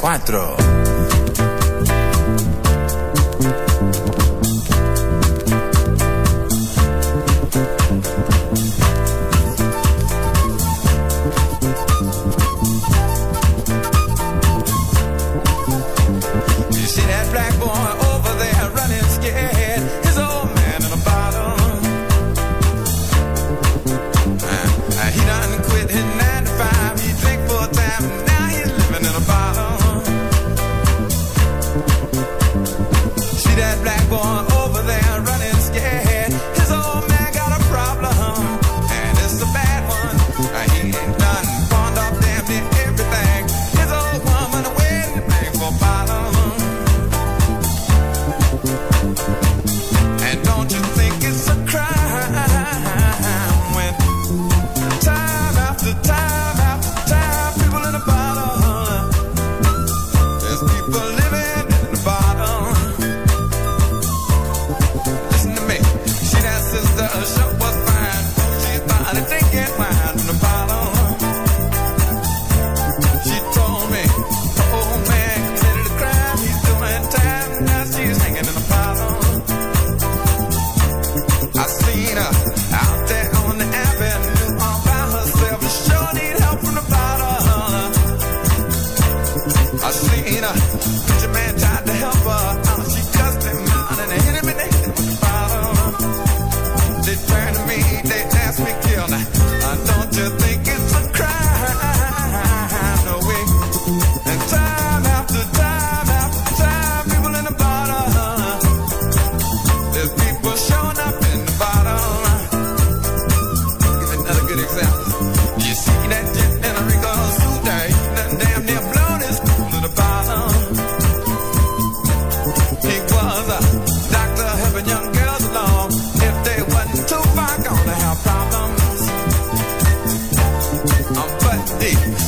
4. more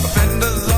Offenders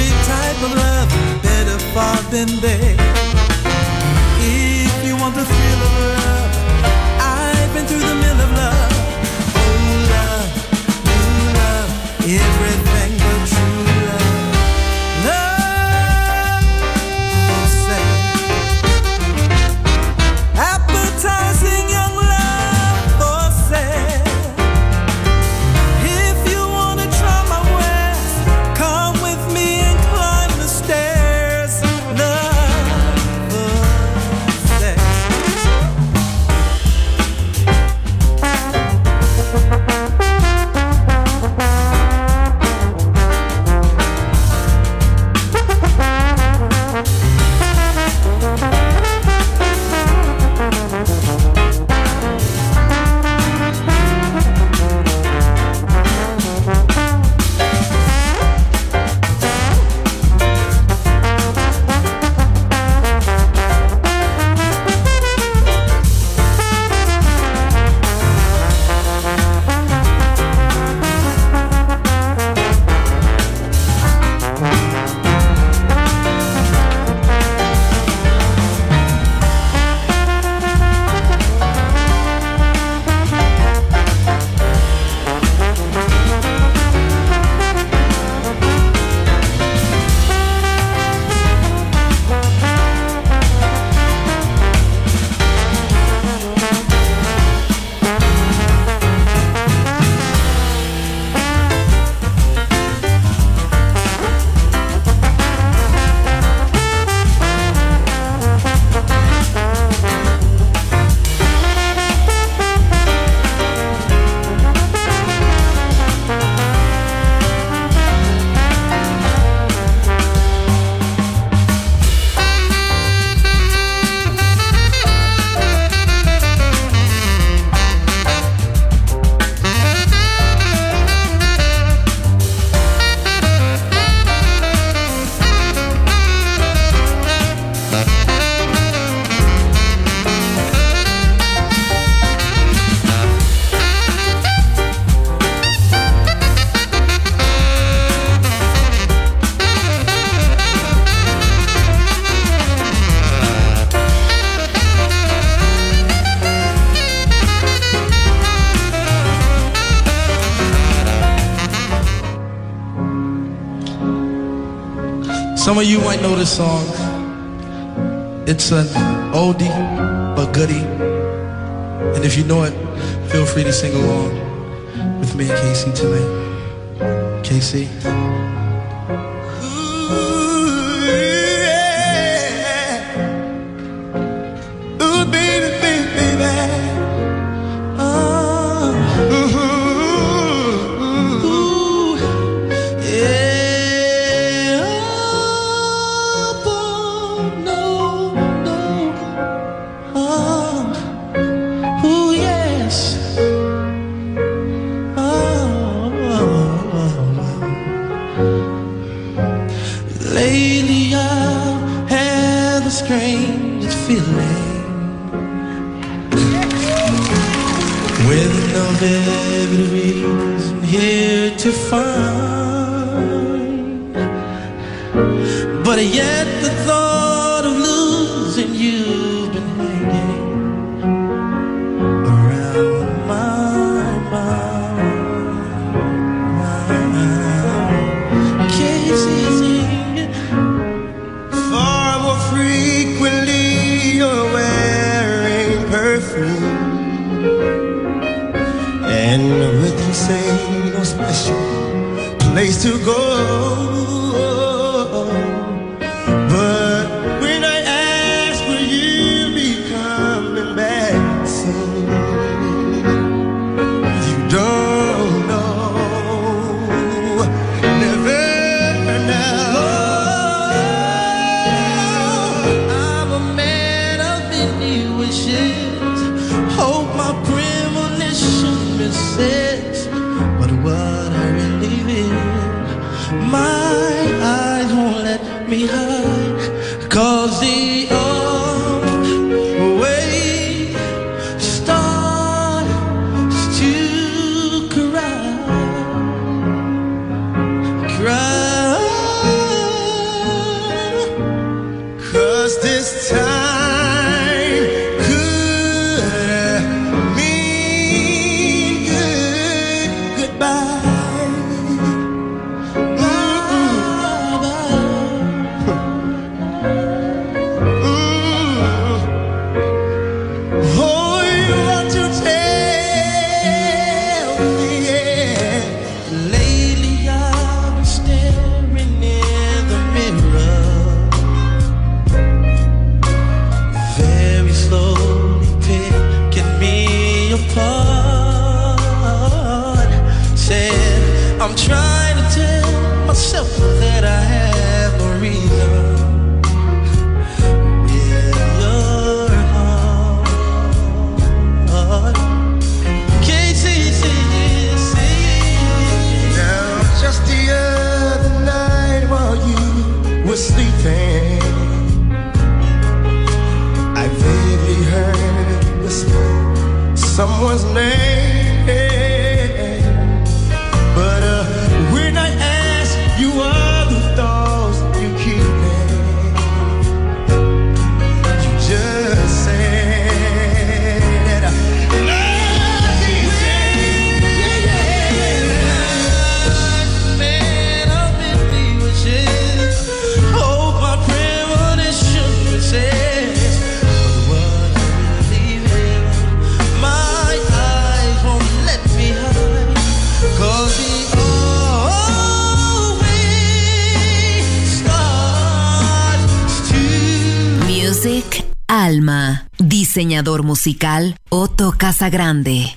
every type of love, better far than they. If you want the thrill of love, I've been through the mill of love. Oh, love, new love, everything. Of you might know this song. It's an oldie but goodie. And if you know it, feel free to sing along with me and Casey tonight. Casey. Perfume. And with you say no special place to go. Alma, diseñador musical Otto Casagrande.